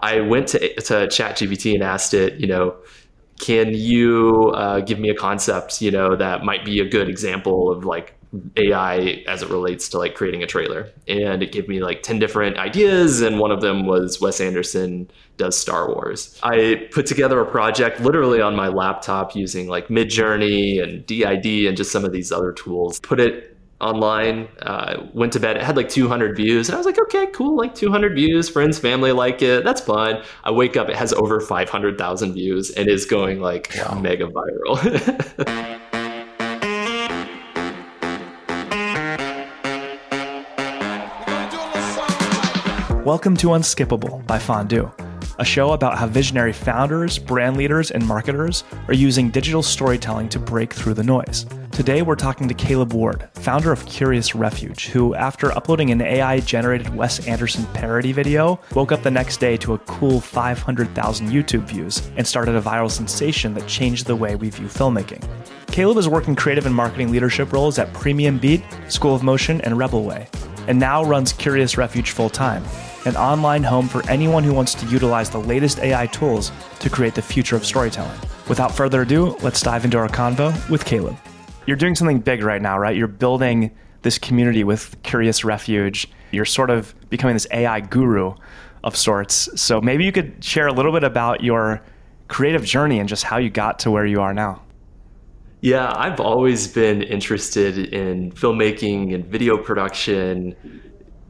I went to to ChatGPT and asked it, you know, can you uh, give me a concept, you know, that might be a good example of like AI as it relates to like creating a trailer. And it gave me like 10 different ideas. And one of them was Wes Anderson does Star Wars. I put together a project literally on my laptop using like Midjourney and D-ID and just some of these other tools. Put it online, uh, went to bed. It had like 200 views. And I was like, okay, cool, like 200 views. Friends, family like it. That's fun. I wake up, it has over 500,000 views and is going like wow. mega viral. Welcome to Unskippable by Fondue, a show about how visionary founders, brand leaders, and marketers are using digital storytelling to break through the noise. Today, we're talking to Caleb Ward, founder of Curious Refuge, who, after uploading an AI generated Wes Anderson parody video, woke up the next day to a cool 500,000 YouTube views and started a viral sensation that changed the way we view filmmaking. Caleb is working creative and marketing leadership roles at Premium Beat, School of Motion, and Rebelway, and now runs Curious Refuge full time an online home for anyone who wants to utilize the latest AI tools to create the future of storytelling. Without further ado, let's dive into our convo with Caleb. You're doing something big right now, right? You're building this community with Curious Refuge. You're sort of becoming this AI guru of sorts. So maybe you could share a little bit about your creative journey and just how you got to where you are now. Yeah, I've always been interested in filmmaking and video production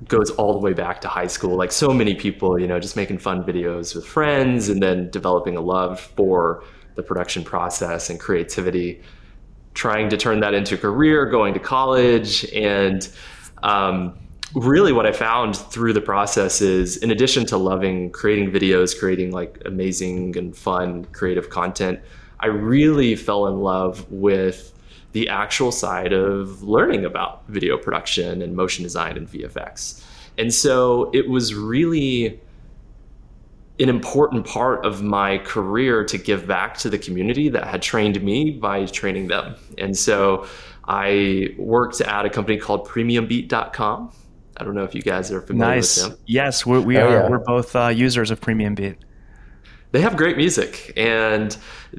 goes all the way back to high school. Like so many people, you know, just making fun videos with friends and then developing a love for the production process and creativity, trying to turn that into a career, going to college. And um, really, what I found through the process is, in addition to loving creating videos, creating like amazing and fun creative content, I really fell in love with the actual side of learning about video production and motion design and VFX. And so it was really an important part of my career to give back to the community that had trained me by training them. And so I worked at a company called premiumbeat.com. I don't know if you guys are familiar nice. with them. Yes, we're, we oh, are. Yeah. We're both uh, users of Premium Beat they have great music and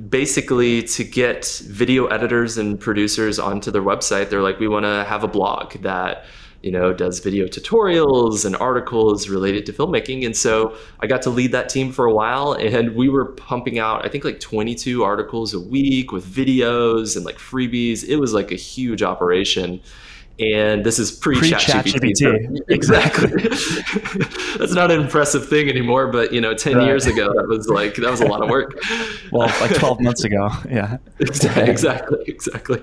basically to get video editors and producers onto their website they're like we want to have a blog that you know does video tutorials and articles related to filmmaking. And so i got to lead that team for a while and we were pumping out i think like 22 articles a week with videos and like freebies. It was like a huge operation and this is pre-chat GPT. GPT. Exactly. That's not an impressive thing anymore, but you know, 10 right. years ago, that was like, that was a lot of work. well, like 12 months ago. Yeah. exactly. Exactly.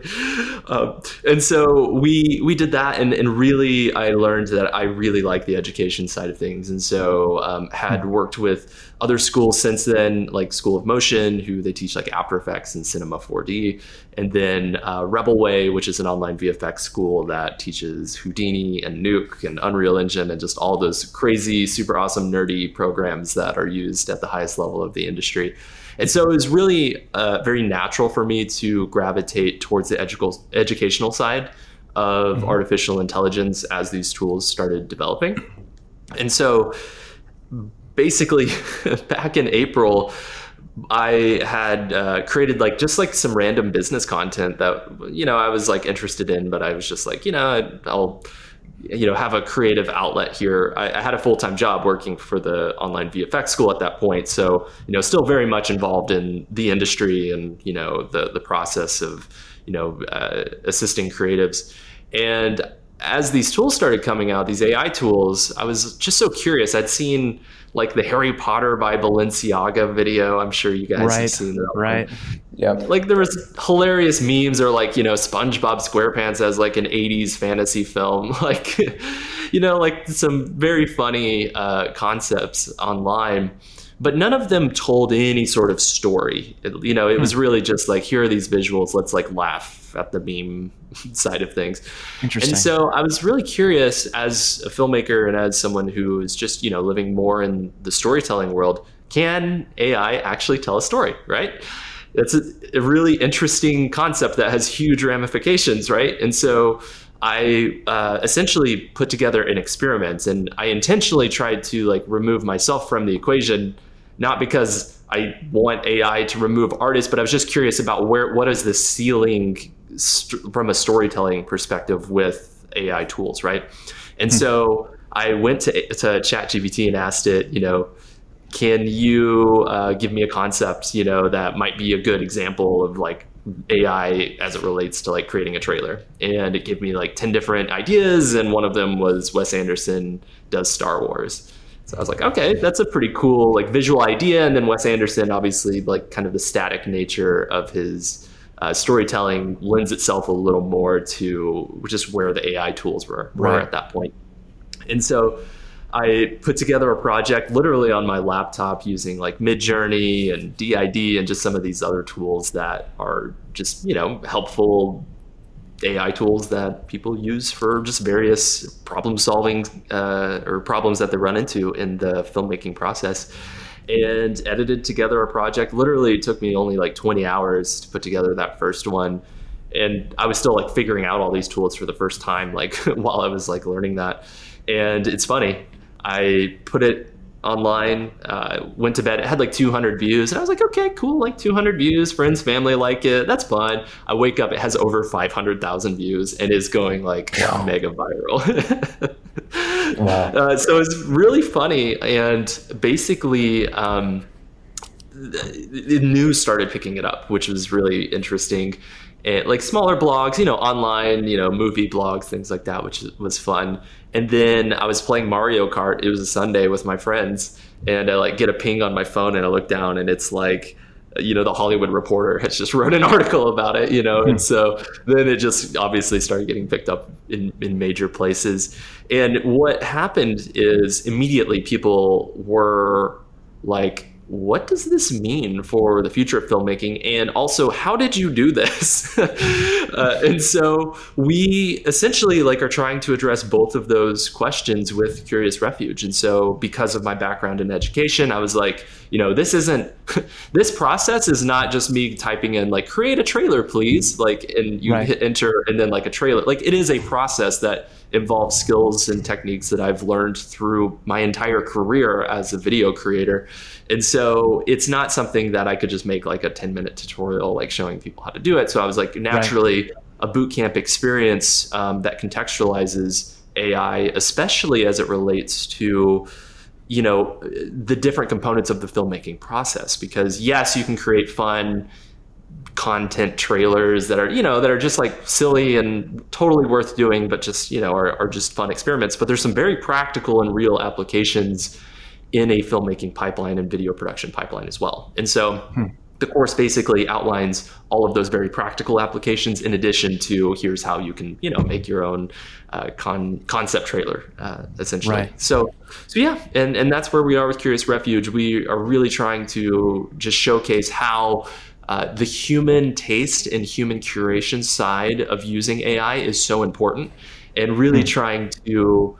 Um, and so we, we did that and, and really, I learned that I really like the education side of things. And so um, had hmm. worked with other schools since then, like School of Motion, who they teach like After Effects and Cinema 4D, and then uh, Rebelway, which is an online VFX school that teaches Houdini and Nuke and Unreal Engine and just all those crazy, super awesome, nerdy programs that are used at the highest level of the industry. And so it was really uh, very natural for me to gravitate towards the edu- educational side of mm-hmm. artificial intelligence as these tools started developing. And so basically back in April, I had uh, created like just like some random business content that you know I was like interested in, but I was just like you know I'll you know have a creative outlet here. I, I had a full time job working for the online VFX school at that point, so you know still very much involved in the industry and you know the the process of you know uh, assisting creatives and as these tools started coming out, these AI tools, I was just so curious. I'd seen like the Harry Potter by Balenciaga video. I'm sure you guys right, have seen that. Right. Yeah. Like there was hilarious memes or like, you know, SpongeBob SquarePants as like an 80s fantasy film. Like, you know, like some very funny uh, concepts online but none of them told any sort of story. It, you know, it was hmm. really just like, here are these visuals. Let's like laugh at the meme side of things. Interesting. And so I was really curious as a filmmaker and as someone who is just, you know, living more in the storytelling world, can AI actually tell a story, right? It's a, a really interesting concept that has huge ramifications, right? And so I uh, essentially put together an experiment, and I intentionally tried to like remove myself from the equation, not because I want AI to remove artists, but I was just curious about where what is the ceiling st- from a storytelling perspective with AI tools, right? And mm-hmm. so I went to to ChatGPT and asked it, you know, can you uh, give me a concept, you know, that might be a good example of like AI as it relates to like creating a trailer. And it gave me like 10 different ideas. And one of them was Wes Anderson does Star Wars. So I was like, okay, that's a pretty cool like visual idea. And then Wes Anderson, obviously, like kind of the static nature of his uh, storytelling lends itself a little more to just where the AI tools were, were right. at that point. And so I put together a project literally on my laptop using like Midjourney and D-ID and just some of these other tools that are just, you know, helpful AI tools that people use for just various problem solving uh, or problems that they run into in the filmmaking process. And edited together a project. Literally, it took me only like 20 hours to put together that first one. And I was still like figuring out all these tools for the first time, like while I was like learning that. And it's funny, I put it online, uh, went to bed. It had like 200 views, and I was like, okay, cool, like 200 views, friends, family like it. That's fun. I wake up, it has over 500,000 views and is going like wow. mega viral. wow. Uh, so it's really funny, and basically. Um, the news started picking it up, which was really interesting. And like smaller blogs, you know, online, you know, movie blogs, things like that, which was fun. And then I was playing Mario Kart. It was a Sunday with my friends, and I like get a ping on my phone, and I look down, and it's like, you know, the Hollywood Reporter has just wrote an article about it, you know, and hmm. so then it just obviously started getting picked up in in major places. And what happened is immediately people were like what does this mean for the future of filmmaking? And also, how did you do this? uh, and so we essentially like are trying to address both of those questions with Curious Refuge. And so because of my background in education, I was like, you know, this isn't this process is not just me typing in like create a trailer, please, like and you right. hit enter and then like a trailer. Like it is a process that involves skills and techniques that I've learned through my entire career as a video creator. And so it's not something that I could just make like a 10 minute tutorial, like showing people how to do it. So I was like, naturally, right. a bootcamp experience um, that contextualizes AI, especially as it relates to you know the different components of the filmmaking process because yes you can create fun content trailers that are you know that are just like silly and totally worth doing but just you know are, are just fun experiments but there's some very practical and real applications in a filmmaking pipeline and video production pipeline as well and so hmm. the course basically outlines all of those very practical applications in addition to here's how you can you know make your own uh, con- concept trailer uh, essentially right. so so yeah and and that's where we are with curious refuge we are really trying to just showcase how uh, the human taste and human curation side of using AI is so important, and really mm trying to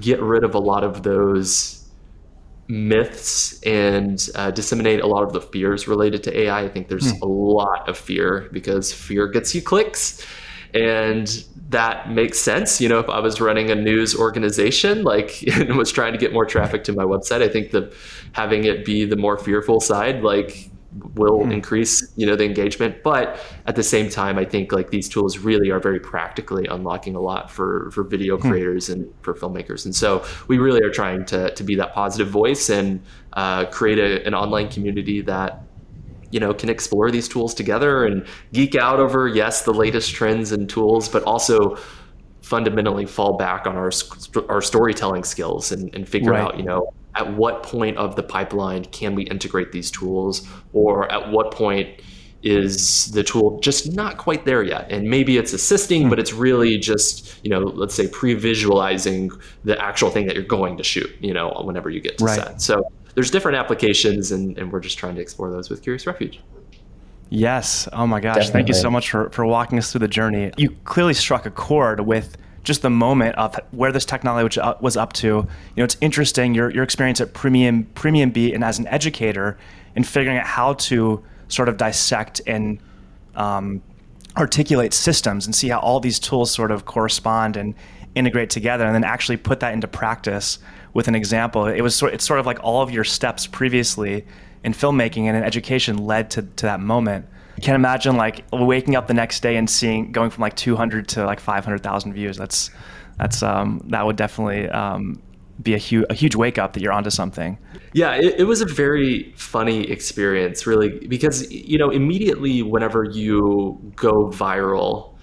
get rid of a lot of those myths and uh, disseminate a lot of the fears related to AI. I think there's mm. a lot of fear because fear gets you clicks. And that makes sense. You know, if I was running a news organization, like, and was trying to get more traffic to my website, I think the having it be the more fearful side, like, will mm increase you know the engagement but at the same time i think like these tools really are very practically unlocking a lot for for video mm creators and for filmmakers and so we really are trying to to be that positive voice and uh, create a, an online community that you know can explore these tools together and geek out over yes the latest trends and tools but also fundamentally fall back on our our storytelling skills and, and figure right. out you know at what point of the pipeline can we integrate these tools? Or at what point is the tool just not quite there yet? And maybe it's assisting but it's really just you know let's say pre-visualizing the actual thing that you're going to shoot you know whenever you get to right. set. So there's different applications and, and we're just trying to explore those with curious refuge. Yes. Oh my gosh. Definitely. thank you so much for, for walking us through the journey. You clearly struck a chord with just the moment of where this technology was up to. You know, it's interesting your your experience at Premium Premium Beat and as an educator in figuring out how to sort of dissect and um, articulate systems and see how all these tools sort of correspond and integrate together and then actually put that into practice with an example it was sort it's sort of like all of your steps previously in filmmaking and in education led to, to that moment I can't imagine like waking up the next day and seeing going from like 200 to like 500,000 views that's that's um, that would definitely um, be a huge a huge wake up that you're onto something. Yeah, it, it, was a very funny experience, really, because you know immediately whenever you go viral,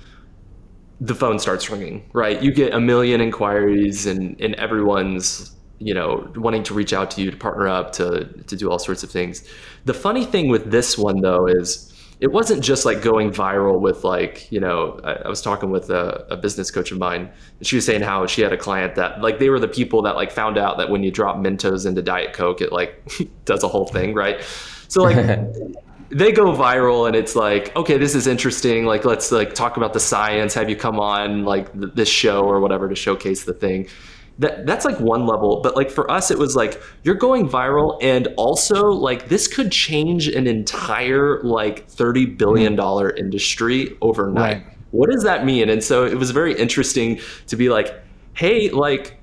the phone starts ringing, right? You get a million inquiries, and and everyone's you know wanting to reach out to you to partner up to to do all sorts of things. The funny thing with this one though is it wasn't just like going viral with like you know I, I was talking with a, a, business coach of mine and she was saying how she had a client that like they were the people that like found out that when you drop mentos into diet coke it like does a whole thing right? So like they go viral and it's like okay this is interesting. Like let's like talk about the science. Have you come on like th- this show or whatever to showcase the thing that that's like one level but like for us it was like you're going viral and also like this could change an entire like 30 billion hmm. dollar industry overnight. Right. what does that mean? And so it was very interesting to be like hey like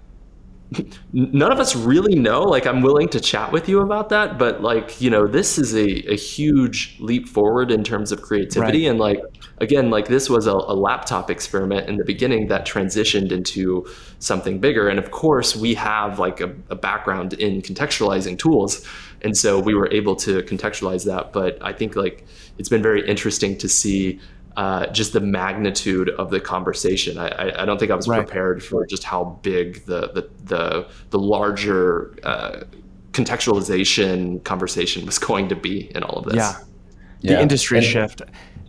none of us really know like i'm willing to chat with you about that but like you know this is a, a huge leap forward in terms of creativity right. and like again like this was a, a, laptop experiment in the beginning that transitioned into something bigger and of course we have like a, a background in contextualizing tools and so we were able to contextualize that but i think like it's been very interesting to see uh, just the magnitude of the conversation. I, I, don't think I was right. prepared for just how big the the the, the larger uh, contextualization conversation was going to be in all of this. Yeah, the yeah. industry and shift.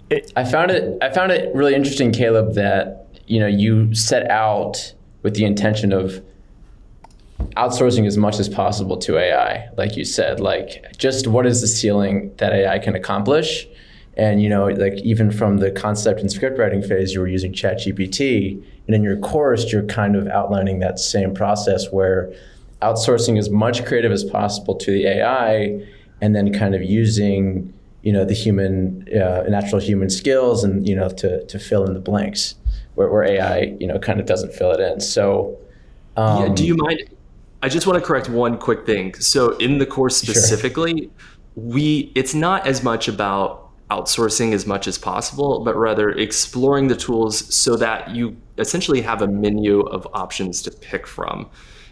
It, I found it. I found it really interesting, Caleb, that you know you set out with the intention of outsourcing as much as possible to AI, like you said. Like, just what is the ceiling that AI can accomplish? And you know, like even from the concept and script writing phase, you were using ChatGPT, and in your course, you're kind of outlining that same process where outsourcing as much creative as possible to the AI, and then kind of using you know the human, uh, natural human skills, and you know to to fill in the blanks where, where AI you know kind of doesn't fill it in. So, um, yeah, do you mind? I just want to correct one quick thing. So in the course specifically, sure. we it's not as much about outsourcing as much as possible, but rather exploring the tools so that you essentially have a menu of options to pick from.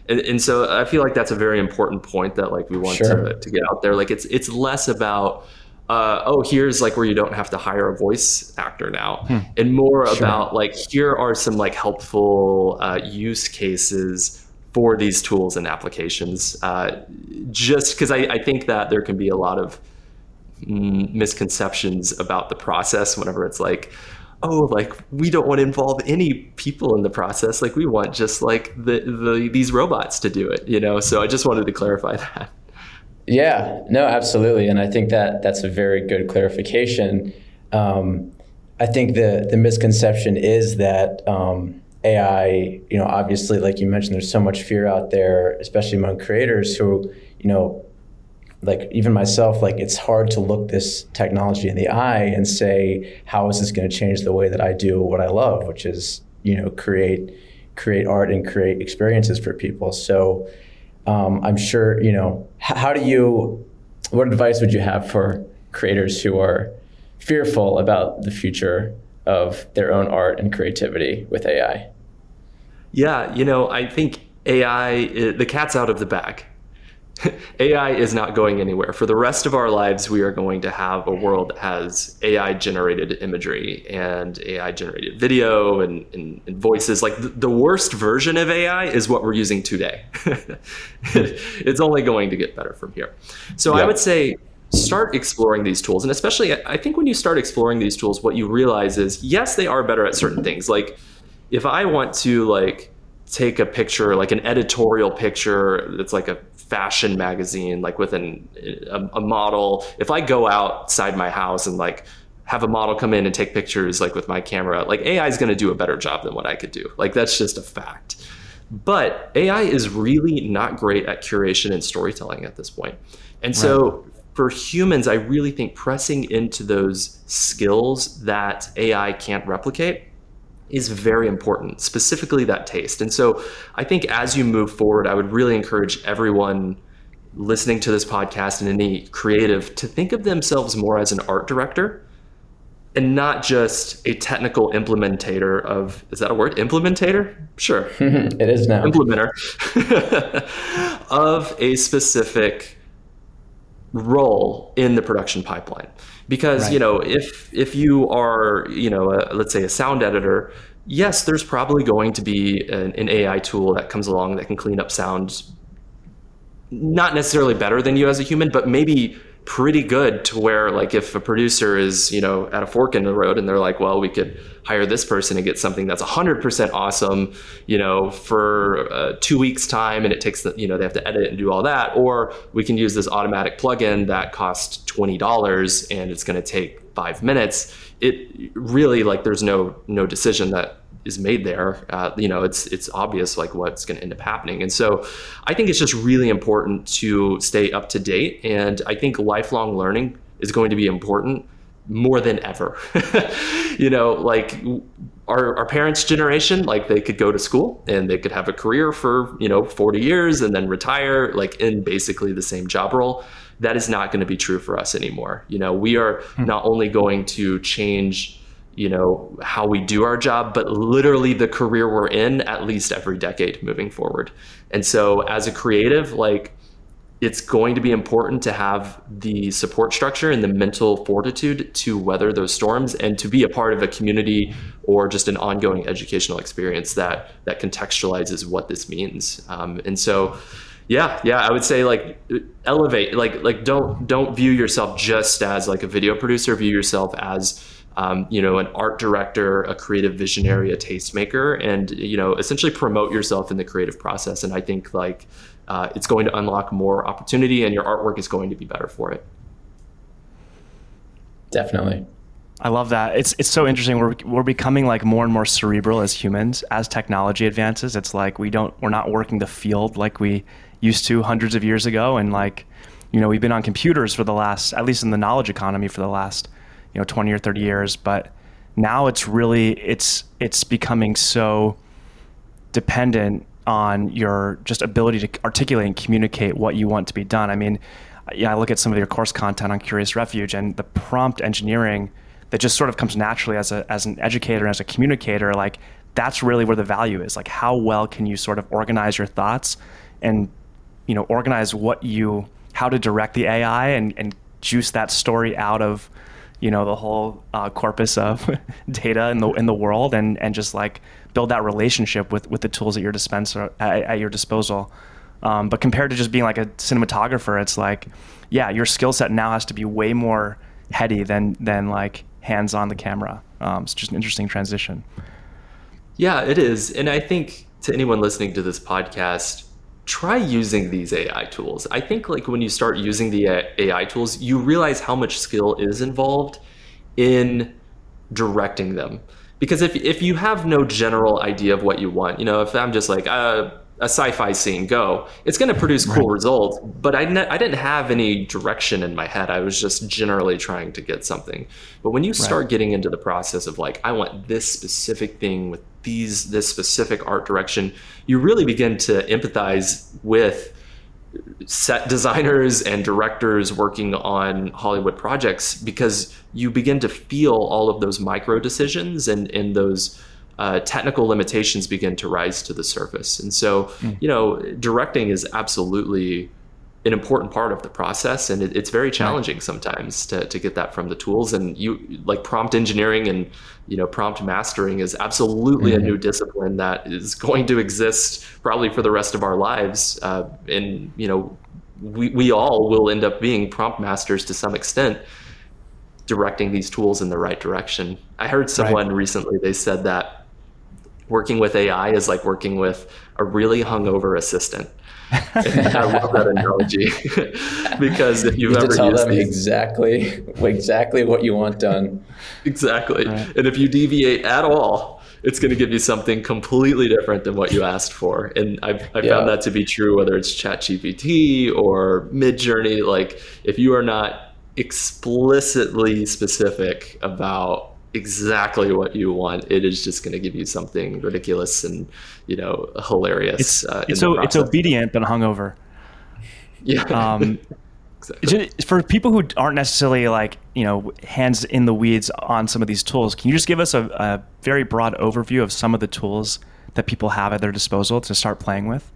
And, and so I feel like that's a very important point that like we want sure. to, to get out there. Like it's it's less about uh, oh here's like where you don't have to hire a voice actor now, hmm. and more sure. about like here are some like helpful uh, use cases for these tools and applications. Uh, just because I, I think that there can be a lot of misconceptions about the process whenever it's like oh like we don't want to involve any people in the process like we want just like the, the these robots to do it you know? So i just wanted to clarify that. Yeah. No absolutely. And i think that that's a very good clarification. Um, i think the the misconception is that um, ai you know obviously like you mentioned there's so much fear out there especially among creators who you know like even myself like it's hard to look this technology in the eye and say how is this going to change the way that i do what i love which is you know create create art and create experiences for people. So um, i'm sure you know how do you what advice would you have for creators who are fearful about the future of their own art and creativity with ai yeah you know i think ai the cat's out of the bag AI is not going anywhere. For the rest of our lives, we are going to have a world that has AI generated imagery and AI generated video and, and, and voices. Like the, the, worst version of AI is what we're using today. it's only going to get better from here. So yeah. I would say start exploring these tools. And especially, I think when you start exploring these tools, what you realize is yes, they are better at certain things. Like if I want to like take a picture, like an editorial picture that's like a fashion magazine, like with an, a, a model. If I go outside my house and like have a model come in and take pictures like with my camera, like AI is going to do a better job than what I could do. Like that's just a fact. But AI is really not great at curation and storytelling at this point. And so right. for humans, I really think pressing into those skills that AI can't replicate is very important, specifically that taste. And so I think as you move forward, I would really encourage everyone listening to this podcast and any creative to think of themselves more as an art director and not just a technical implementator of is that a word? Implementator? Sure. It is now. Implementer. Of a specific role in the production pipeline because right. you know if if you are you know a, let's say a sound editor yes there's probably going to be an, an, ai tool that comes along that can clean up sound not necessarily better than you as a human but maybe pretty good to where like if a producer is you know at a fork in the road and they're like well we could hire this person and get something that's 100% awesome you know for uh, two weeks time and it takes the, you know they have to edit and do all that or we can use this automatic plugin that costs $20 and it's going to take five minutes it really like there's no no decision that is made there, uh, you know, it's it's obvious like what's going to end up happening. And so, I think it's just really important to stay up to date. And I think lifelong learning is going to be important more than ever. you know, like our, our parents' generation, like they could go to school and they could have a career for, you know, 40 years and then retire, like in basically the same job role. That is not going to be true for us anymore. You know, we are hmm. not only going to change you know how we do our job but literally the career we're in at least every decade moving forward. And so as a creative like it's going to be important to have the support structure and the mental fortitude to weather those storms and to be a part of a community or just an ongoing educational experience that that contextualizes what this means. Um, and so yeah yeah i would say like elevate like like don't don't view yourself just as like a video producer. View yourself as um, you know, an art director, a creative visionary, a tastemaker, and you know, essentially promote yourself in the creative process. And I think like uh, it's going to unlock more opportunity, and your artwork is going to be better for it. Definitely. I love that. It's it's so interesting. We're we're becoming like more and more cerebral as humans as technology advances. It's like we don't we're not working the field like we used to hundreds of years ago, and like you know we've been on computers for the last at least in the knowledge economy for the last you know 20 or 30 years but now it's really it's it's becoming so dependent on your just ability to articulate and communicate what you want to be done. I mean yeah i look at some of your course content on curious refuge and the prompt engineering that just sort of comes naturally as a as an educator and as a communicator like that's really where the value is. Like how well can you sort of organize your thoughts and you know organize what you how to direct the ai and and juice that story out of you know the whole uh, corpus of data in the in the world and and just like build that relationship with with the tools at your dispenser at, at your disposal. Um, but compared to just being like a cinematographer it's like yeah your skill set now has to be way more heady than than like hands on the camera. Um, it's just an interesting transition. Yeah it is. And i think to anyone listening to this podcast try using these AI tools. I think like when you start using the AI tools, you realize how much skill is involved in directing them. Because if if you have no general idea of what you want, you know, if I'm just like uh, a sci-fi scene, go, it's going to produce cool right. results. But I ne- I didn't have any direction in my head. I was just generally trying to get something. But when you start right. getting into the process of like, I want this specific thing with these this specific art direction, you really begin to empathize with set designers and directors working on Hollywood projects because you begin to feel all of those micro decisions and, and those uh, technical limitations begin to rise to the surface. And so, mm. you know, directing is absolutely an important part of the process and it, it's very challenging right. sometimes to, to get that from the tools and you like prompt engineering and you know prompt mastering is absolutely mm-hmm. a new discipline that is going to exist probably for the rest of our lives uh, and you know we, we all will end up being prompt masters to some extent directing these tools in the right direction i heard someone right. recently they said that working with ai is like working with a really hungover assistant I love that analogy because if you've you ever tell them these, exactly exactly what you want done. Exactly, right. and if you deviate at all, it's going to give you something completely different than what you asked for. And I've, I yeah. found that to be true, whether it's ChatGPT or Midjourney. Like, if you are not explicitly specific about exactly what you want, it is just going to give you something ridiculous and you know hilarious. It's uh, it's, so, it's obedient but hungover. Yeah. Um, exactly. For people who aren't necessarily like you know hands in the weeds on some of these tools, can you just give us a, a very broad overview of some of the tools that people have at their disposal to start playing with?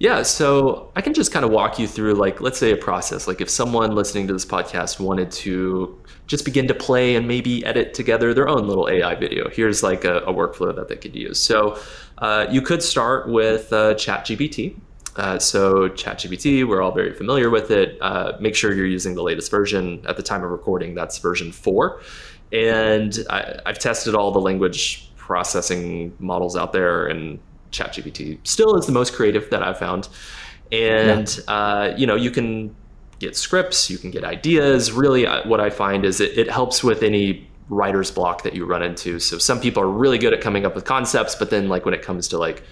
Yeah, so I can just kind of walk you through, like, let's say a process. Like, if someone listening to this podcast wanted to just begin to play and maybe edit together their own little AI video, here's like a, a workflow that they could use. So, uh, you could start with uh, ChatGPT. Uh, so, ChatGPT, we're all very familiar with it. Uh, make sure you're using the latest version at the time of recording. That's version four. And I, I've tested all the language processing models out there, and ChatGPT still is the most creative that I've found. And yeah. uh, you know, you can get scripts, you can get ideas. Really, uh, what I find is it, it helps with any writer's block that you run into. So some people are really good at coming up with concepts, but then like when it comes to like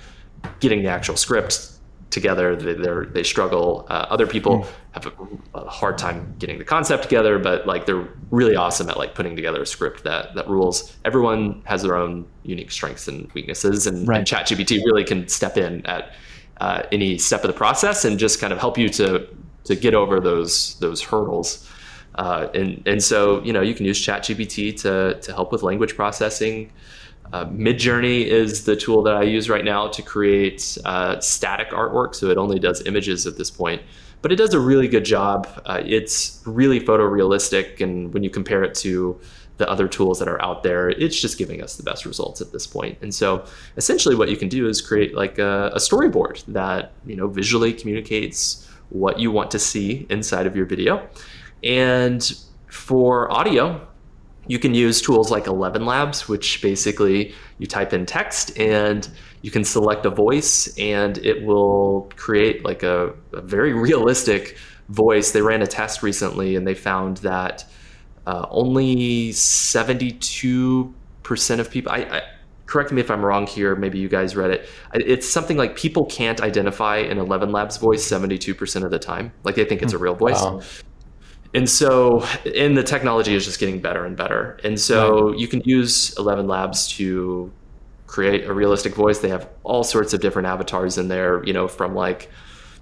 getting the actual script together, they they struggle. Uh, other people mm. have a, a, hard time getting the concept together, but like they're really awesome at like putting together a script that that rules. Everyone has their own unique strengths and weaknesses, and, right. and ChatGPT really can step in at uh, any step of the process and just kind of help you to to get over those those hurdles. Uh, and and so you know you can use ChatGPT to to help with language processing. Uh, Midjourney is the tool that I use right now to create uh, static artwork, so it only does images at this point. But it does a really good job. Uh, it's really photorealistic, and when you compare it to the other tools that are out there, it's just giving us the best results at this point. And so, essentially, what you can do is create like a, a storyboard that you know visually communicates what you want to see inside of your video. And for audio, you can use tools like ElevenLabs, which basically you type in text and you can select a voice and it will create like a, a very realistic voice. They ran a test recently and they found that uh, only 72% of people, I, I, correct me if I'm wrong here, maybe you guys read it. It's something like people can't identify an ElevenLabs voice 72% of the time. Like they think it's a real voice. Wow and so and the technology is just getting better and better and so right. you can use ElevenLabs to create a realistic voice they have all sorts of different avatars in there you know from like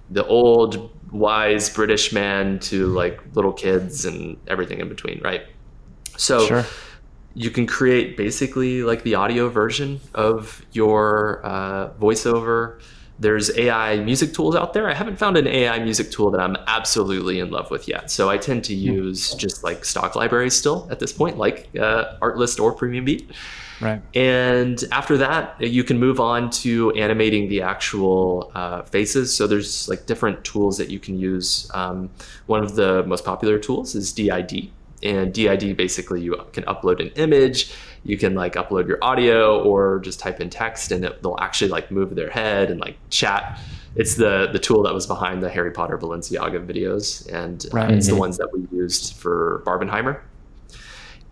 the old wise british man to like little kids and everything in between right so sure. you can create basically like the audio version of your uh, voiceover there's AI music tools out there. I haven't found an AI music tool that I'm absolutely in love with yet. So I tend to hmm. use just like stock libraries still at this point, like uh, Artlist or Premium Beat. Right. And after that, you can move on to animating the actual uh, faces. So there's like different tools that you can use. Um, one of the most popular tools is D-ID. And D-ID basically you can upload an image you can like upload your audio or just type in text and it, they'll actually like move their head and like chat it's the the tool that was behind the harry potter balenciaga videos and uh, right. it's the ones that we used for barbenheimer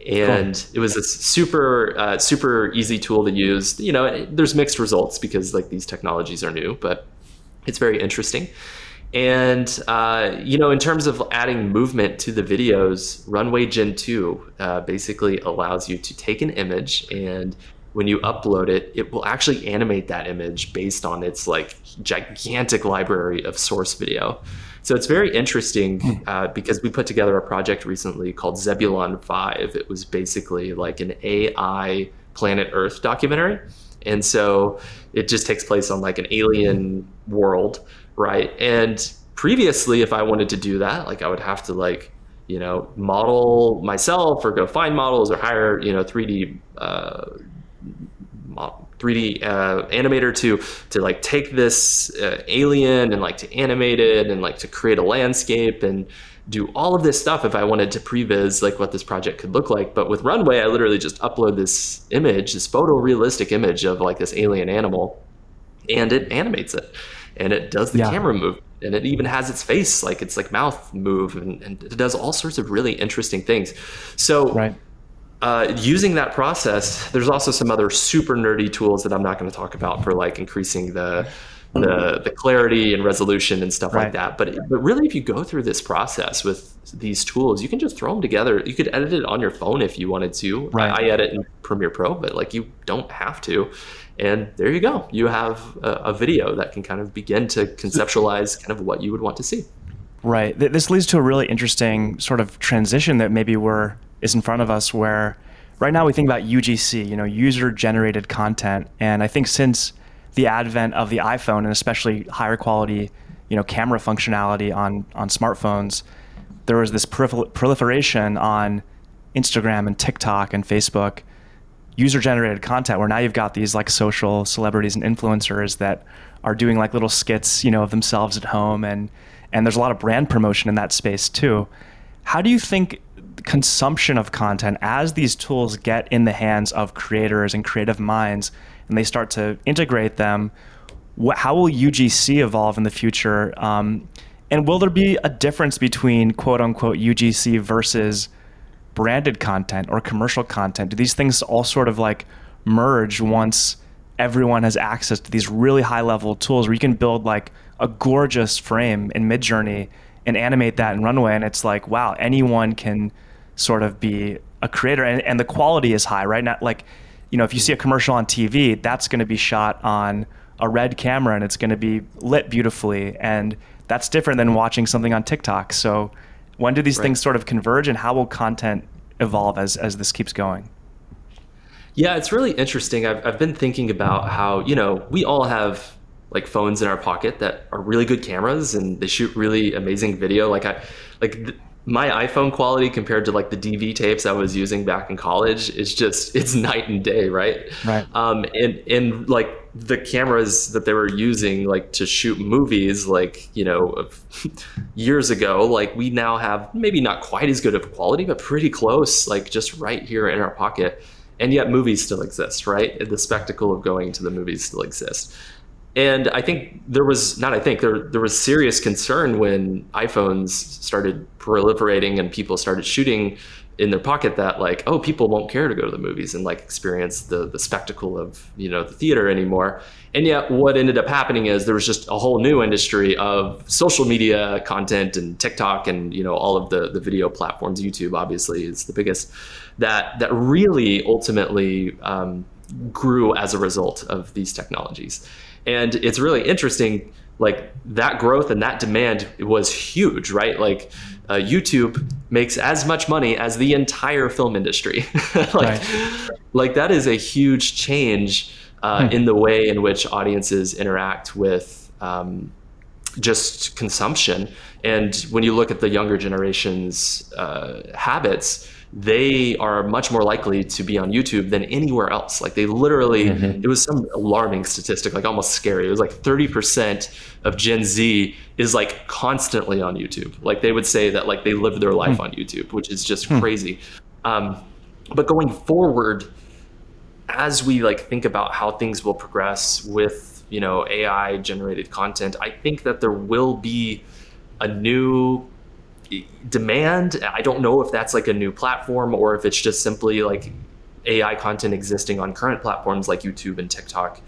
and cool. it was a super uh, super easy tool to use you know there's mixed results because like these technologies are new but it's very interesting and uh, you know, in terms of adding movement to the videos, Runway Gen 2 uh, basically allows you to take an image and when you upload it, it will actually animate that image based on its like gigantic library of source video. So it's very interesting hmm. uh, because we put together a project recently called Zebulon 5. It was basically like an AI planet Earth documentary. And so it just takes place on like an alien world right? And previously, if I wanted to do that, like I would have to like you know model myself or go find models or hire you know 3D. Uh, 3D uh, animator to to like take this uh, alien and like to animate it and like to create a landscape and do all of this stuff if I wanted to previs like what this project could look like. But with Runway, I literally just upload this image, this photorealistic image of like this alien animal, and it animates it and it does the yeah. camera move and it even has its face like its like mouth move and, and, it does all sorts of really interesting things so right uh, using that process, there's also some other super nerdy tools that I'm not going to talk about for like increasing the the, the clarity and resolution and stuff right. like that. But but really, if you go through this process with these tools, you can just throw them together. You could edit it on your phone if you wanted to. Right. I, I edit in Premiere Pro, but like you don't have to. And there you go. You have a, a video that can kind of begin to conceptualize kind of what you would want to see. Right. This leads to a really interesting sort of transition that maybe we're is in front of us where right now we think about UGC, you know, user generated content. And I think since the advent of the iPhone and especially higher quality, you know, camera functionality on on smartphones, there was this proliferation on Instagram and TikTok and Facebook user generated content where now you've got these like social celebrities and influencers that are doing like little skits, you know, of themselves at home and and there's a lot of brand promotion in that space too. How do you think consumption of content as these tools get in the hands of creators and creative minds and they start to integrate them how will ugc evolve in the future um, and will there be a difference between quote unquote ugc versus branded content or commercial content do these things all sort of like merge once everyone has access to these really high level tools where you can build like a gorgeous frame in midjourney and animate that in runway and it's like wow anyone can sort of be a creator and, and the quality is high right? Now like you know if you see a commercial on tv that's going to be shot on a red camera and it's going to be lit beautifully and that's different than watching something on tiktok. So when do these right. things sort of converge and how will content evolve as as this keeps going? Yeah it's really interesting. I've, I've been thinking about how you know we all have like phones in our pocket that are really good cameras and they shoot really amazing video. Like i like th- my iPhone quality compared to like the DV tapes I was using back in college is just it's night and day, right? Right. Um, and and like the cameras that they were using like to shoot movies, like you know, years ago, like we now have maybe not quite as good of quality, but pretty close, like just right here in our pocket. And yet, movies still exist, right? The spectacle of going to the movies still exists. And I think there was not I think there there was serious concern when iPhones started proliferating and people started shooting in their pocket that like oh people won't care to go to the movies and like experience the the spectacle of you know the theater anymore. And yet what ended up happening is there was just a whole new industry of social media content and TikTok and you know all of the the video platforms. YouTube obviously is the biggest. That that really ultimately um, grew as a result of these technologies and it's really interesting like that growth and that demand was huge right like uh, youtube makes as much money as the entire film industry like right. like that is a huge change uh, hmm. in the way in which audiences interact with um, just consumption and when you look at the younger generation's uh, habits they are much more likely to be on YouTube than anywhere else. Like they literally, mm-hmm. it was some alarming statistic, like almost scary. It was like 30% of Gen Z is like constantly on YouTube. Like they would say that like they live their life mm. on YouTube, which is just mm. crazy. Um, but going forward, as we like think about how things will progress with you know AI generated content, I think that there will be a new demand. I don't know if that's like a new platform or if it's just simply like AI content existing on current platforms like YouTube and TikTok.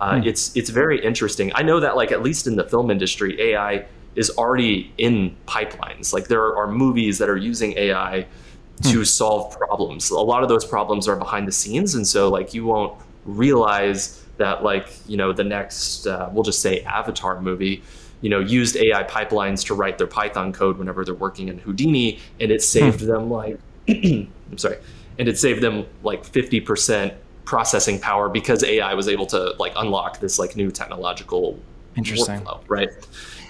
Uh, hmm. It's it's very interesting. I know that like at least in the film industry, AI is already in pipelines. Like there are movies that are using AI to hmm. solve problems. A lot of those problems are behind the scenes, and so like you won't realize that like you know the next uh, we'll just say Avatar movie you know, used AI pipelines to write their Python code whenever they're working in Houdini, and it saved hmm. them like, I'm sorry, and it saved them like 50% processing power because AI was able to like unlock this like new technological interesting workflow, right?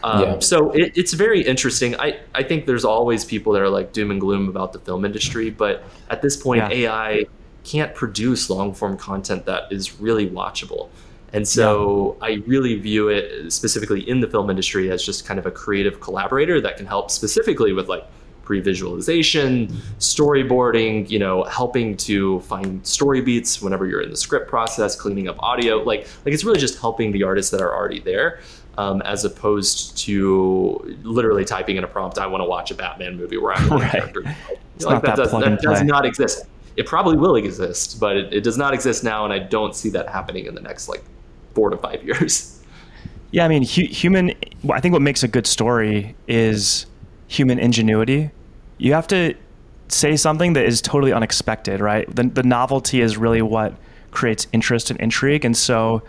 Um, yeah. So it, it's very interesting. I, I think there's always people that are like doom and gloom about the film industry, but at this point, yeah. AI can't produce long form content that is really watchable. And so yeah. I really view it specifically in the film industry as just kind of a creative collaborator that can help specifically with like pre-visualization, storyboarding, you know, helping to find story beats whenever you're in the script process, cleaning up audio. Like like it's really just helping the artists that are already there. Um, as opposed to literally typing in a prompt, I want to watch a Batman movie where I'm right. character. Like that, that, does, that does not exist it probably will exist, but it, it does not exist now, and I don't see that happening in the next like four to five years. Yeah, I mean, hu- human. I think what makes a good story is human ingenuity. You have to say something that is totally unexpected, right? The, the novelty is really what creates interest and intrigue. And so,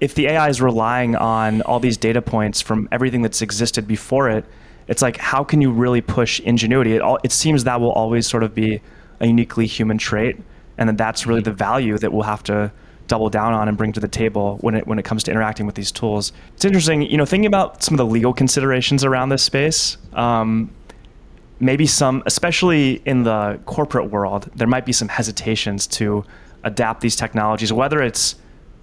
if the AI is relying on all these data points from everything that's existed before it, it's like how can you really push ingenuity? It, all, it seems that will always sort of be a uniquely human trait, and that that's really the value that we'll have to double down on and bring to the table when it when it comes to interacting with these tools. It's interesting, you know, thinking about some of the legal considerations around this space. Um, maybe some, especially in the corporate world, there might be some hesitations to adapt these technologies, whether it's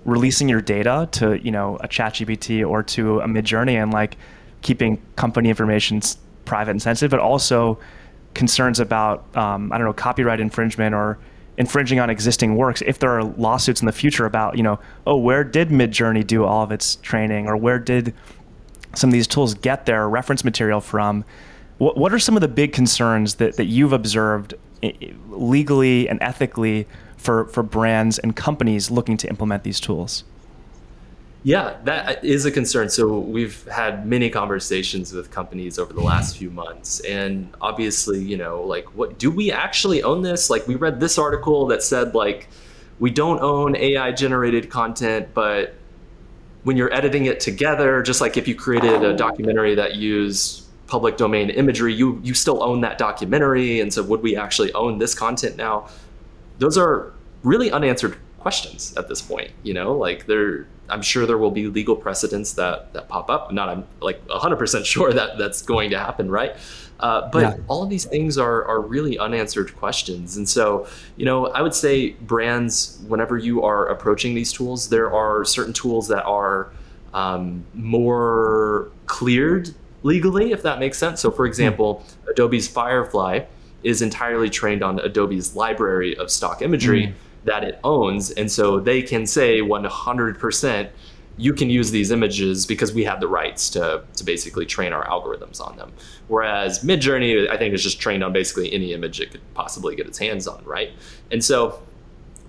releasing your data to you know a ChatGPT or to a Midjourney and like keeping company information private and sensitive, but also concerns about um, I don't know copyright infringement or infringing on existing works if there are lawsuits in the future about you know oh where did midjourney do all of its training or where did some of these tools get their reference material from? What, what are some of the big concerns that, that you've observed eh, legally and ethically for, for brands and companies looking to implement these tools yeah, that is a concern. So we've had many conversations with companies over the last few months, and obviously, you know, like, what do we actually own this? Like, we read this article that said like we don't own AI generated content, but when you're editing it together, just like if you created a documentary that used public domain imagery, you you still own that documentary, and so would we actually own this content now? Those are really unanswered questions at this point. You know, like they're I'm sure there will be legal precedents that that pop up. Not I'm like 100% sure that that's going to happen, right? Uh, but yeah. all of these things are are really unanswered questions, and so you know I would say brands, whenever you are approaching these tools, there are certain tools that are um, more cleared legally, if that makes sense. So, for hmm. example. Adobe's Firefly is entirely trained on Adobe's library of stock imagery. Mm that it owns. And so they can say 100% you can use these images because we have the rights to, to basically train our algorithms on them. Whereas Midjourney, I think, is just trained on basically any image it could possibly get its hands on, right? And so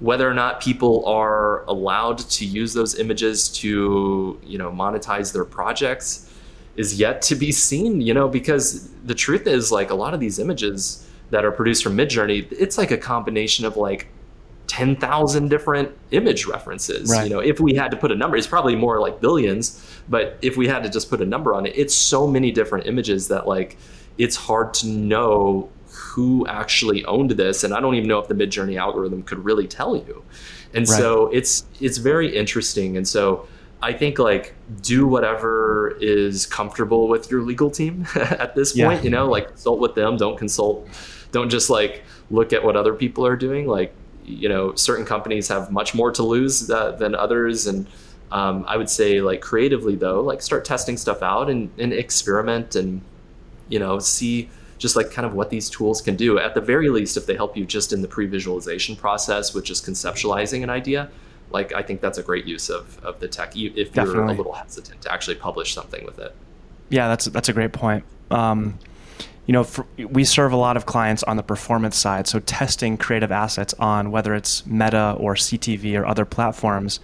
whether or not people are allowed to use those images to, you know, monetize their projects is yet to be seen, you know, because the truth is like a lot of these images that are produced from Midjourney, it's like a combination of like 10,000 different image references. Right. You know, if we had to put a number, it's probably more like billions, but if we had to just put a number on it, it's so many different images that like it's hard to know who actually owned this and I don't even know if the Midjourney algorithm could really tell you. And right. so it's it's very interesting and so I think like do whatever is comfortable with your legal team at this point, yeah. you know, like consult with them, don't consult don't just like look at what other people are doing, like you know certain companies have much more to lose uh, than others. And um, i would say like creatively though like start testing stuff out and, and experiment and you know see just like kind of what these tools can do. At the very least if they help you just in the pre-visualization process which is conceptualizing an idea like i think that's a great use of, of the tech if you're Definitely. a little hesitant to actually publish something with it. Yeah that's that's a great point. Um, you know, for, we serve a lot of clients on the performance side, so testing creative assets on whether it's Meta or CTV or other platforms.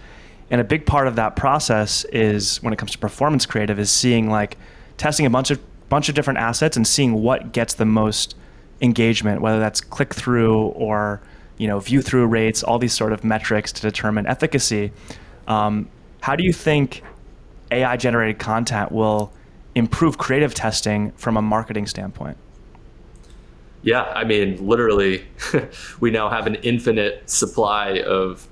And a big part of that process is when it comes to performance creative is seeing like testing a bunch of bunch of different assets and seeing what gets the most engagement, whether that's click through or you know view through rates, all these sort of metrics to determine efficacy. Um, how do you think AI generated content will improve creative testing from a marketing standpoint? Yeah, I mean, literally, we now have an infinite supply of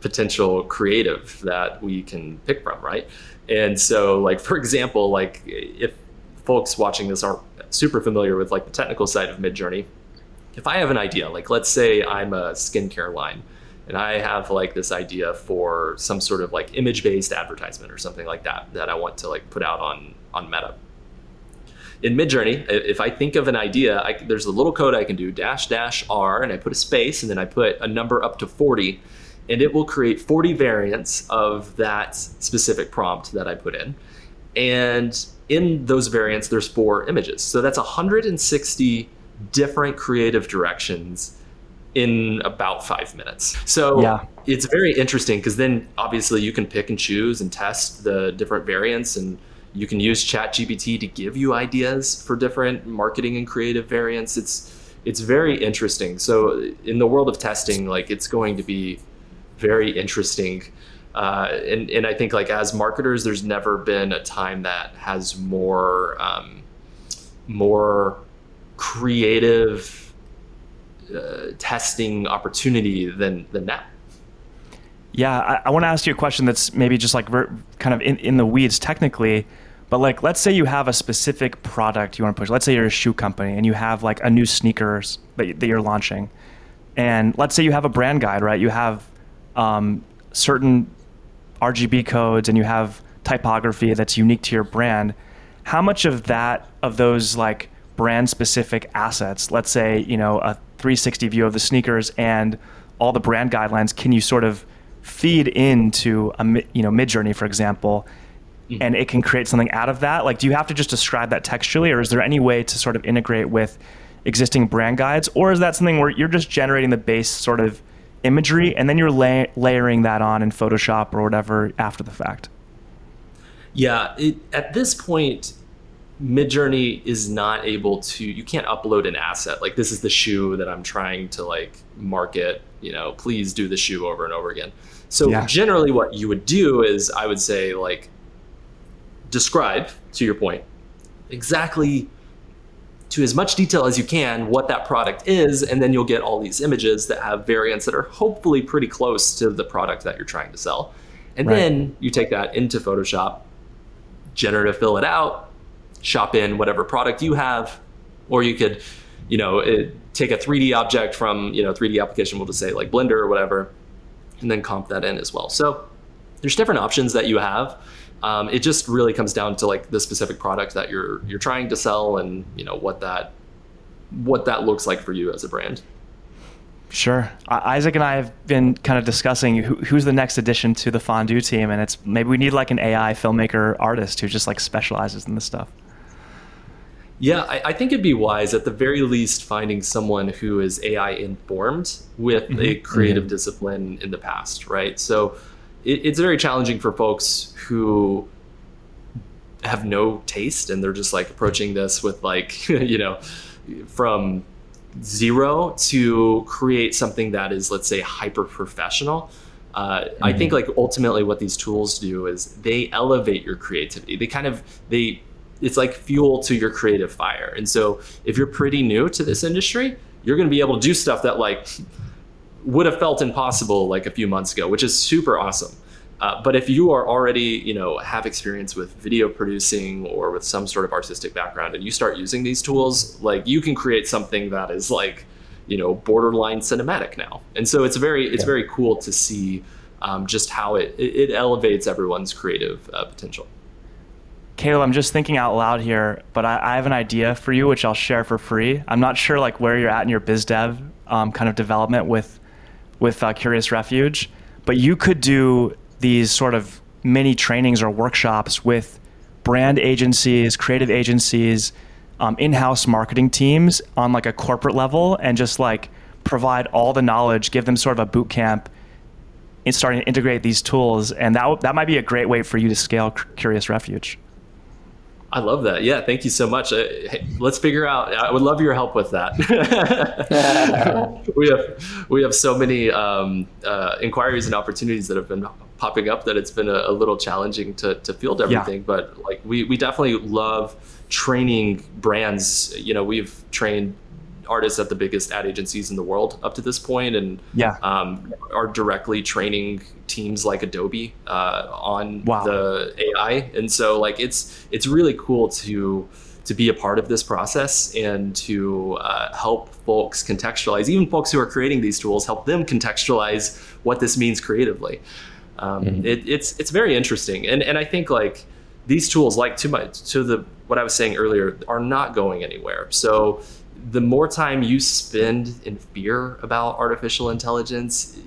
potential creative that we can pick from, right? And so, like for example, like if folks watching this aren't super familiar with like the technical side of Midjourney, if I have an idea, like let's say I'm a skincare line and I have like this idea for some sort of like image-based advertisement or something like that that I want to like put out on on Meta. In Midjourney, if I think of an idea, I, there's a little code I can do dash dash R, and I put a space, and then I put a number up to 40, and it will create 40 variants of that specific prompt that I put in. And in those variants, there's four images. So that's 160 different creative directions in about five minutes. So yeah. it's very interesting because then obviously you can pick and choose and test the different variants and you can use ChatGPT to give you ideas for different marketing and creative variants. It's it's very interesting. So in the world of testing, like it's going to be very interesting. Uh, and, and I think like as marketers, there's never been a time that has more um, more creative uh, testing opportunity than than now. Yeah, I, I want to ask you a question that's maybe just like kind of in, in the weeds technically, but like let's say you have a specific product you want to push. Let's say you're a shoe company and you have like a new sneakers that, that you're launching, and let's say you have a brand guide, right? You have um, certain RGB codes and you have typography that's unique to your brand. How much of that of those like brand specific assets, let's say you know a 360 view of the sneakers and all the brand guidelines, can you sort of feed into a you know Midjourney, for example, mm-hmm. and it can create something out of that? Like, do you have to just describe that textually, or is there any way to sort of integrate with existing brand guides, or is that something where you're just generating the base sort of imagery and then you're la- layering that on in Photoshop or whatever after the fact? Yeah, it, at this point, Midjourney is not able to. You can't upload an asset like this is the shoe that I'm trying to like market. You know, please do the shoe over and over again. So yeah. generally, what you would do is I would say like describe to your point exactly to as much detail as you can what that product is, and then you'll get all these images that have variants that are hopefully pretty close to the product that you're trying to sell. And right. then you take that into Photoshop, generative fill it out, shop in whatever product you have, or you could, you know, it, take a 3D object from, you know, 3D application, we'll just say like Blender or whatever, and then comp that in as well. So there's different options that you have. Um, it just really comes down to like the specific product that you're you're trying to sell and you know what that what that looks like for you as a brand. Sure. Isaac and I have been kind of discussing who, who's the next addition to the fondue team, and it's maybe we need like an AI filmmaker artist who just like specializes in this stuff. Yeah, I, I, think it'd be wise at the very least finding someone who is AI informed with mm-hmm. a creative mm-hmm. discipline in the past, right? So it, it's very challenging for folks who have no taste and they're just like approaching this with like, you know, from zero to create something that is, let's say, hyper professional. Uh, mm-hmm. I think mm-hmm. like ultimately what these tools do is they elevate your creativity. They kind of they it's like fuel to your creative fire. And so if you're pretty new to this industry, you're going to be able to do stuff that like would have felt impossible like a few months ago, which is super awesome. Uh, but if you are already, you know, have experience with video producing or with some sort of artistic background, and you start using these tools, like you can create something that is like, you know, borderline cinematic now. And so it's very, it's yeah. very cool to see um, just how it, it, elevates everyone's creative uh, potential. Caleb, I'm just thinking out loud here, but I, I, have an idea for you, which I'll share for free. I'm not sure like where you're at in your biz dev um, kind of development with with uh, Curious Refuge, but you could do these sort of mini trainings or workshops with brand agencies, creative agencies, um, in-house marketing teams on like a corporate level, and just like provide all the knowledge, give them sort of a boot camp in starting to integrate these tools, and that that might be a great way for you to scale Curious Refuge. I love that. Yeah, thank you so much. Uh, hey, let's figure out. I would love your help with that. we have we have so many um, uh, inquiries and opportunities that have been popping up that it's been a, a little challenging to, to field everything. Yeah. But like we we definitely love training brands. You know, we've trained artists at the biggest ad agencies in the world up to this point, and yeah, um, are directly training teams like Adobe uh, on wow. the AI, and so like it's it's really cool to to be a part of this process and to uh, help folks contextualize, even folks who are creating these tools, help them contextualize what this means creatively. Um, mm-hmm. it, it's it's very interesting, and and I think like these tools, like to my to the what I was saying earlier, are not going anywhere. So the more time you spend in fear about artificial intelligence,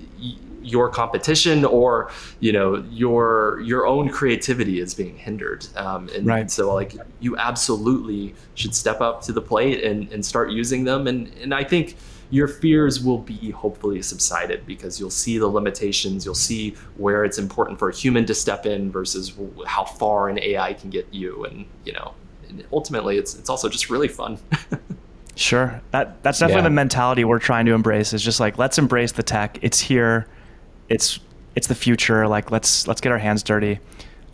your competition or you know your your own creativity is being hindered. Um, and, Right. so like you absolutely should step up to the plate and, and start using them. And and i think your fears will be hopefully subsided because you'll see the limitations. You'll see where it's important for a human to step in versus how far an ai can get you. And you know and ultimately it's it's also just really fun Sure. That that's definitely Yeah. the mentality we're trying to embrace. Is just like let's embrace the tech. It's here. It's it's the future. Like let's let's get our hands dirty.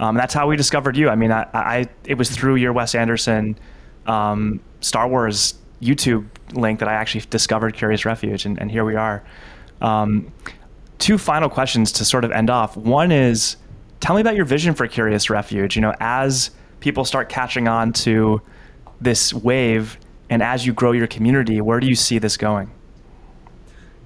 Um, that's how we discovered you. I mean, I, I it was through your Wes Anderson um, Star Wars YouTube link that I actually discovered Curious Refuge, and, and here we are. Um, two final questions to sort of end off. One is, tell me about your vision for Curious Refuge. You know, as people start catching on to this wave, and as you grow your community, where do you see this going?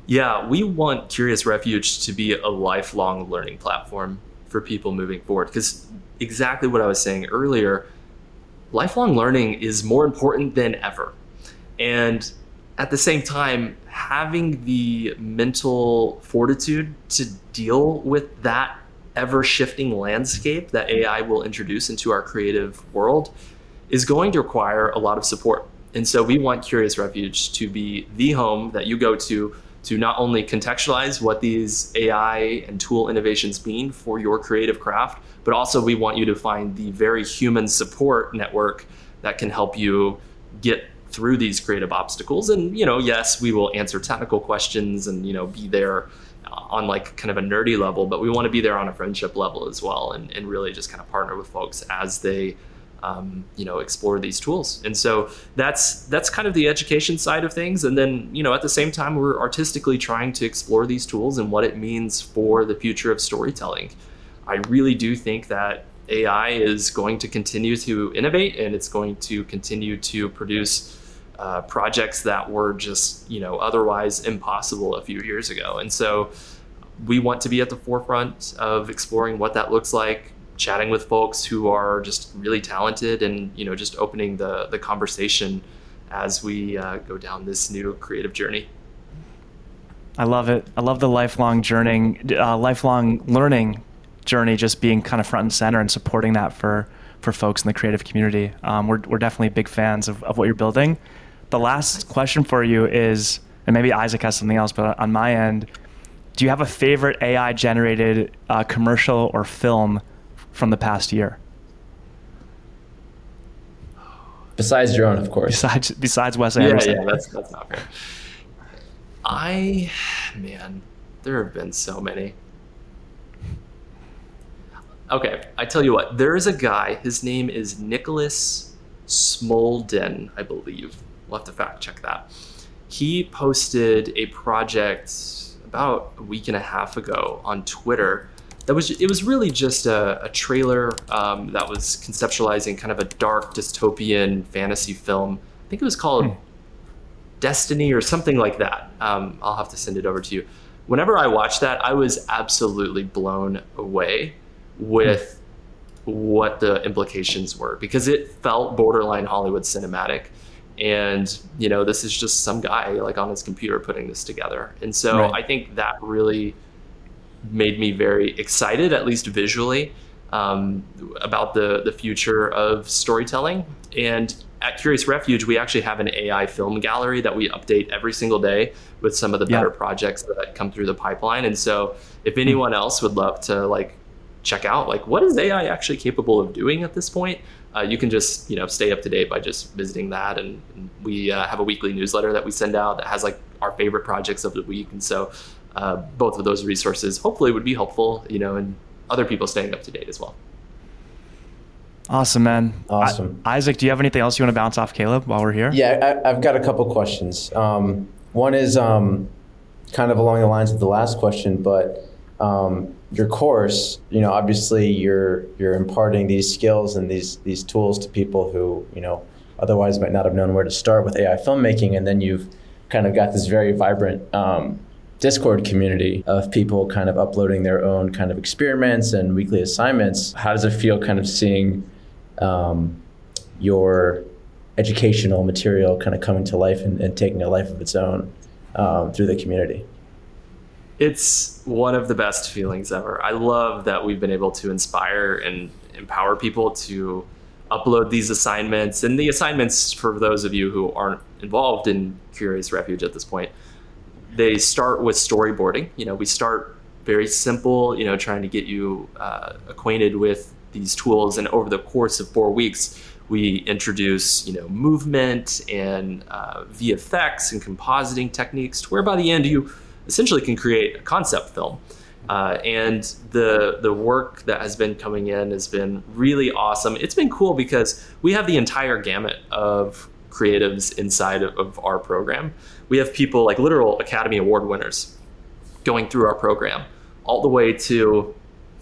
Yeah, we want Curious Refuge to be a lifelong learning platform for people moving forward. Because exactly what I was saying earlier, lifelong learning is more important than ever. And at the same time, having the mental fortitude to deal with that ever shifting landscape that AI will introduce into our creative world is going to require a lot of support. And so we want Curious Refuge to be the home that you go to to not only contextualize what these AI and tool innovations mean for your creative craft, but also we want you to find the very human support network that can help you get through these creative obstacles. And, you know, yes, we will answer technical questions and, you know, be there on like kind of a nerdy level, but we want to be there on a friendship level as well and, and really just kind of partner with folks as they um, you know explore these tools. And so that's that's kind of the education side of things. And then you know at the same time we're artistically trying to explore these tools and what it means for the future of storytelling. I really do think that ai is going to continue to innovate and it's going to continue to produce uh, projects that were just you know otherwise impossible a few years ago. And so we want to be at the forefront of exploring what that looks like chatting with folks who are just really talented and you know just opening the the conversation as we uh, go down this new creative journey I love it. I love the lifelong journey, uh, lifelong learning journey, just being kind of front and center and supporting that for for folks in the creative community. Um, we're we're definitely big fans of, of what you're building. The last question for you is, and maybe Isaac has something else, but on my end, do you have a favorite AI generated uh, commercial or film from the past year? Besides your own, of course. Besides besides Wes yeah Anderson. yeah that's that's not fair i man there have been so many okay i tell you what there is a guy his name is nicholas smolden i believe we'll have to fact check that he posted a project about a week and a half ago on twitter that was it was really just a, a trailer um, that was conceptualizing kind of a dark dystopian fantasy film. I think it was called Hmm. destiny or something like that. Um, i'll have to send it over to you. Whenever i watched that i was absolutely blown away with what the implications were because it felt borderline hollywood cinematic. And you know this is just some guy like on his computer putting this together. And so Right. i think that really made me very excited, at least visually, um, about the the future of storytelling. And at Curious Refuge, we actually have an AI film gallery that we update every single day with some of the Yeah. better projects that come through the pipeline. And so, if anyone else would love to like check out like what is AI actually capable of doing at this point, uh, you can just you know stay up to date by just visiting that. And, and we uh, have a weekly newsletter that we send out that has like our favorite projects of the week. And so, uh, both of those resources hopefully would be helpful, you know, and other people staying up to date as well. Awesome, man. Awesome. I- Isaac, do you have anything else you want to bounce off Caleb while we're here? Yeah, I, I've got a couple questions. Um, one is um, kind of along the lines of the last question, but um, your course, you know, obviously you're you're imparting these skills and these these tools to people who you know otherwise might not have known where to start with AI filmmaking, and then you've kind of got this very vibrant um, Discord community of people kind of uploading their own kind of experiments and weekly assignments. How does it feel, kind of seeing um, your educational material kind of coming to life and, and taking a life of its own um, through the community. it's one of the best feelings ever. I love that we've been able to inspire and empower people to upload these assignments. And the assignments, for those of you who aren't involved in Curious Refuge at this point, they start with storyboarding. You know, we start very simple, you know, trying to get you uh, acquainted with these tools. And over the course of four weeks, we introduce, you know, movement and uh, VFX and compositing techniques to where by the end you essentially can create a concept film. Uh, and the the work that has been coming in has been really awesome. It's been cool because we have the entire gamut of creatives inside of, of our program. We have people like literal Academy Award winners going through our program, all the way to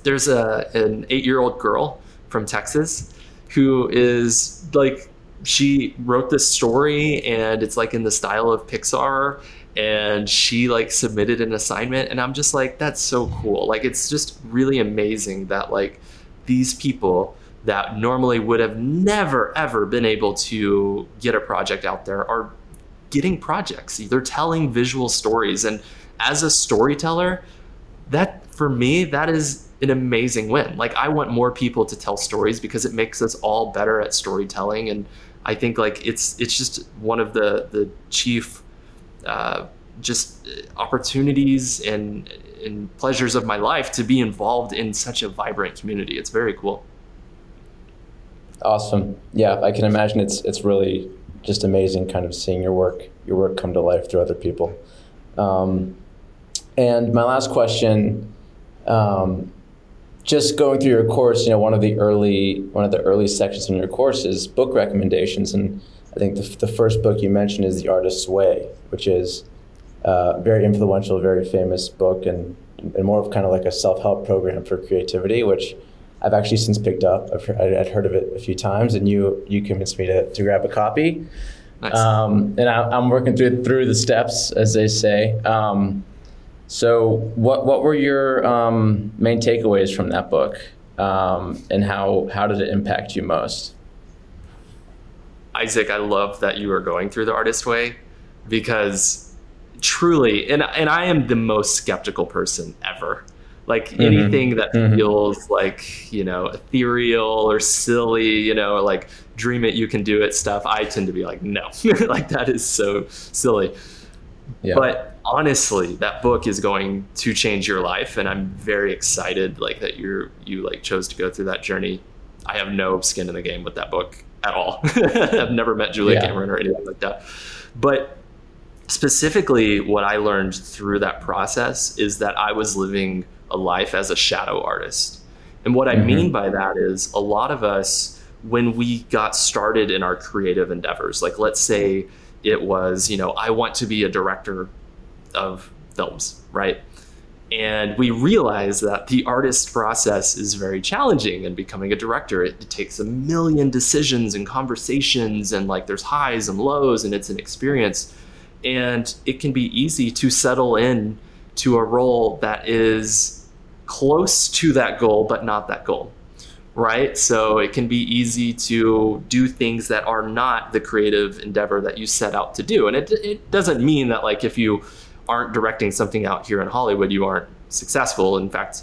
there's a an eight year old girl from Texas who is like she wrote this story and it's like in the style of Pixar and she like submitted an assignment and i'm just like that's so cool. Like it's just really amazing that like these people that normally would have never ever been able to get a project out there are getting projects they're telling visual stories and as a storyteller that for me that is an amazing win like i want more people to tell stories because it makes us all better at storytelling and i think like it's it's just one of the the chief uh, just opportunities and and pleasures of my life to be involved in such a vibrant community. It's very cool. Awesome. Yeah, I can imagine it's it's really just amazing kind of seeing your work your work come to life through other people. Um, and my last question, um, just going through your course, you know, one of the early one of the early sections in your course is book recommendations, and I think the, the first book you mentioned is The Artist's Way, which is uh, very influential, very famous book, and, and more of kind of like a self help program for creativity, which I've actually since picked up. I've heard, I'd heard of it a few times, and you you convinced me to, to grab a copy. Nice. Um, and I, am working through through the steps, as they say. Um, so, what what were your um, main takeaways from that book, um, and how how did it impact you most? Isaac, I love that you are going through the artist way because truly, and and I am the most skeptical person ever. Like mm-hmm. anything that mm-hmm. feels like you know ethereal or silly, you know, like dream it, you can do it stuff. I tend to be like, no, like that is so silly. Yeah. But honestly, that book is going to change your life, and I'm very excited like that you're you like chose to go through that journey. I have no skin in the game with that book at all. I've never met Julia yeah. Cameron or anything like that. But specifically, what I learned through that process is that I was living a life as a shadow artist. And what I mm-hmm. mean by that is a lot of us, when we got started in our creative endeavors, like let's say it was, you know, I want to be a director of films, right? And we realize that the artist process is very challenging and becoming a director. It, it, takes a million decisions and conversations, and like there's highs and lows, and it's an experience. And it can be easy to settle in to a role that is close to that goal, but not that goal. Right. So it can be easy to do things that are not the creative endeavor that you set out to do. And it, it doesn't mean that, like, if you aren't directing something out here in Hollywood, you aren't successful. In fact,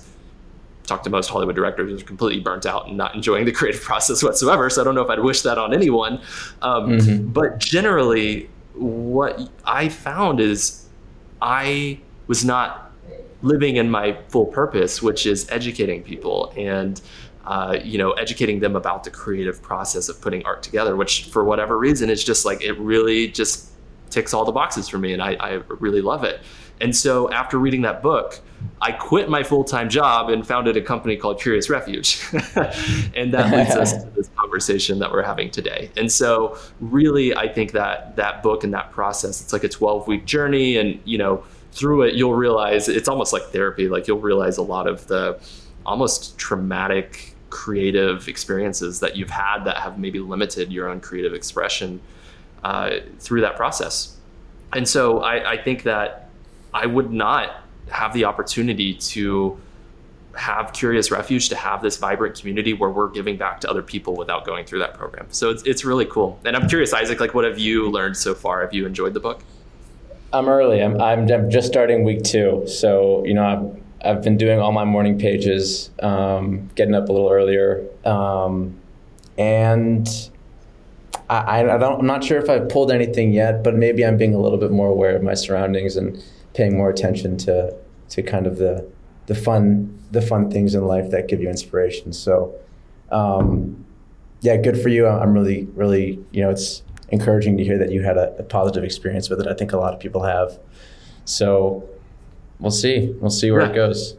talk to most Hollywood directors who are completely burnt out and not enjoying the creative process whatsoever. So I don't know if I'd wish that on anyone. Um, mm-hmm. But generally, what I found is I was not living in my full purpose, which is educating people and uh, you know educating them about the creative process of putting art together. Which for whatever reason, is just like it really just ticks all the boxes for me, and I, I really love it. And so after reading that book, I quit my full time job and founded a company called Curious Refuge. and that leads us to this conversation that we're having today. And so, really, I think that that book and that process, it's like a 12 week journey. And, you know, through it, you'll realize it's almost like therapy. Like, you'll realize a lot of the almost traumatic creative experiences that you've had that have maybe limited your own creative expression uh, through that process. And so I, I think that I would not have the opportunity to have Curious Refuge to have this vibrant community where we're giving back to other people without going through that program. So it's, it's really cool. And I'm curious, Isaac, like what have you learned so far? Have you enjoyed the book? I'm early. I'm, I'm, I'm just starting week two. So, you know, I've, I've been doing all my morning pages, um, getting up a little earlier. Um, and I, I don't, I'm not sure if I've pulled anything yet, but maybe I'm being a little bit more aware of my surroundings and paying more attention to, to kind of the, the fun, the fun things in life that give you inspiration. So, um, yeah, good for you. I'm really, really, you know, it's encouraging to hear that you had a, a, positive experience with it. I think a lot of people have. So we'll see. We'll see where yeah. it goes.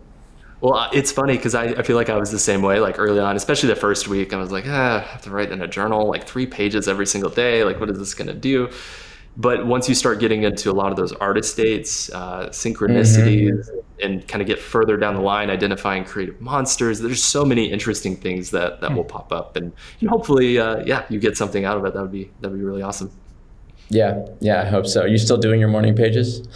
Well, it's funny because I, I feel like I was the same way, like early on, especially the first week. I was like, ah, I have to write in a journal like three pages every single day. Like, what is this going to do? But once you start getting into a lot of those artist dates, uh, synchronicities, mm-hmm. and kind of get further down the line, identifying creative monsters, there's so many interesting things that that mm-hmm. will pop up, and, and hopefully, uh, yeah, you get something out of it. That would be that would be really awesome. Yeah, yeah, I hope so. Are you still doing your morning pages?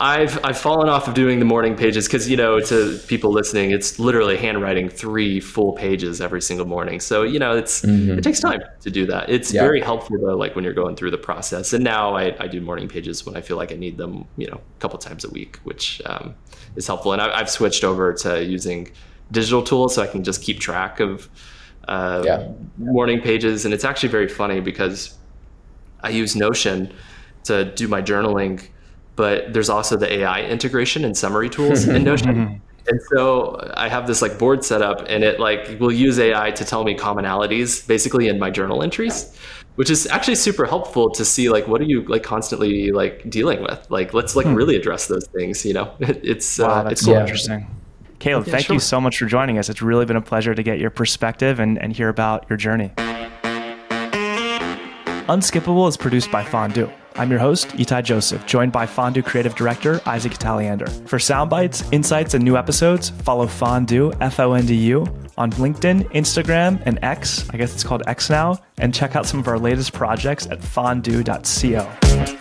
I've I've fallen off of doing the morning pages because you know to people listening, it's literally handwriting three full pages every single morning. So you know it's mm-hmm. it takes time to do that. It's yeah. very helpful though, like when you're going through the process. And now I, I do morning pages when I feel like I need them, you know, a couple times a week, which um, is helpful. And I, have switched over to using digital tools so I can just keep track of uh, yeah. morning pages. And it's actually very funny because I use Notion to do my journaling but there's also the AI integration and summary tools in Notion. Mm-hmm. And so I have this like board set up and it like will use AI to tell me commonalities basically in my journal entries, which is actually super helpful to see like what are you like constantly like dealing with? Like let's like hmm. really address those things, you know. it's wow, uh, that's it's so cool. interesting. Caleb, yeah, thank sure. you so much for joining us. It's really been a pleasure to get your perspective and, and hear about your journey. Unskippable is produced by Fondue. I'm your host, Itai Joseph, joined by Fondue Creative Director Isaac Italiander. For sound bites, insights, and new episodes, follow Fondue, F O N D U, on LinkedIn, Instagram, and X. I guess it's called X now. And check out some of our latest projects at fondue.co.